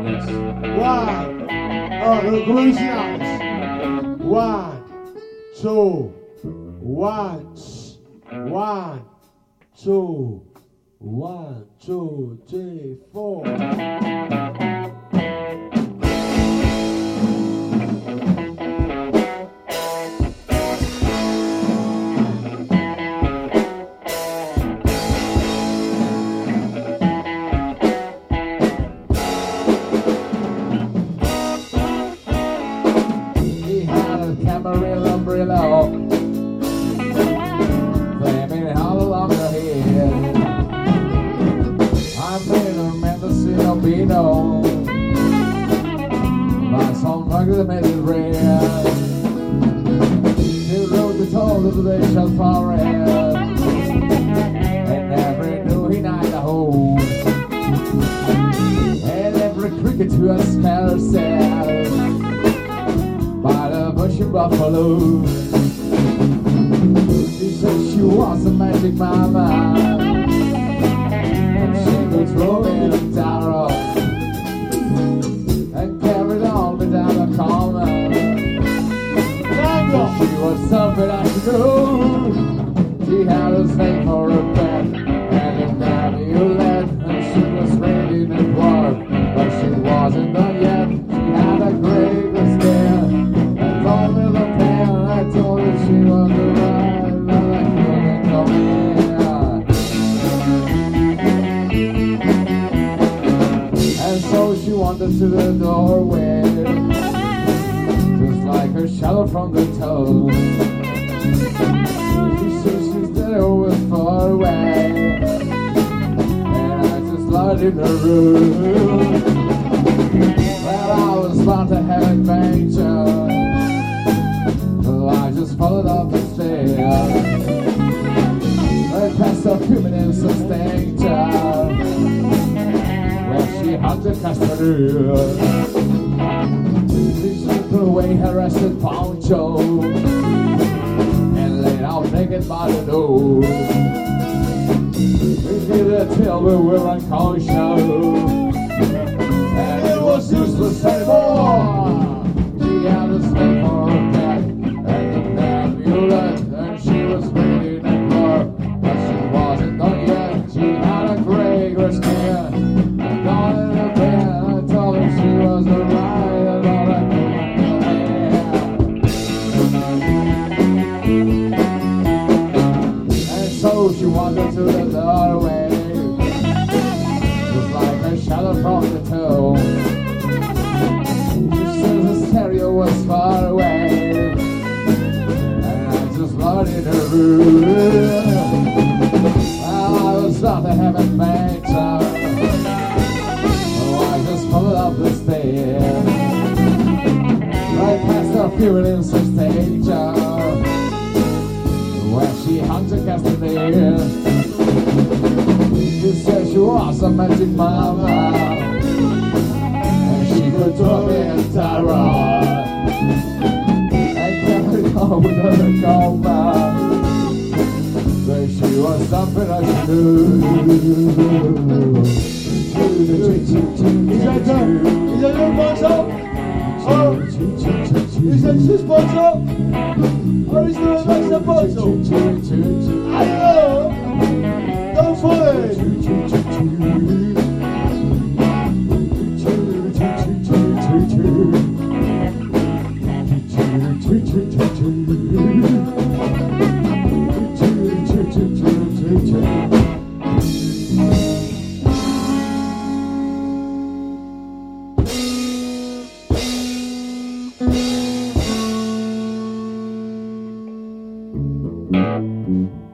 Yes. One. Oh, eyes. One, two, one, one, two, one, two, three, four. Had a Camarillo brillo flaming all along her head. I'm made her Mendocino albino by some regular made it red. He rode the tall of the Bayshell forest and never knew he night a hole. And every cricket to a scatter said buffalo. To the doorway. Just like her shadow from the toe. She said she's far away. And I just lied in her room. Well, I was bound to have adventure. So I just followed up the stairs. I passed a few minutes of danger. The customer. She put away her rusted poncho and laid out naked by the door. We did a till we were unconscious, and it was useless anymore. Well, oh, I was not a heaven maker, so I just followed up the stairs. Right past the of stage where she hung to castanea. She said she was a magic mama, and she could draw me a tarot. And carried on with her. She was something I should do. Is that done? Is that your sponsor? Oh, is that your sponsor? Or is there a next sponsor? I know. Don't worry. Thank Mm-hmm.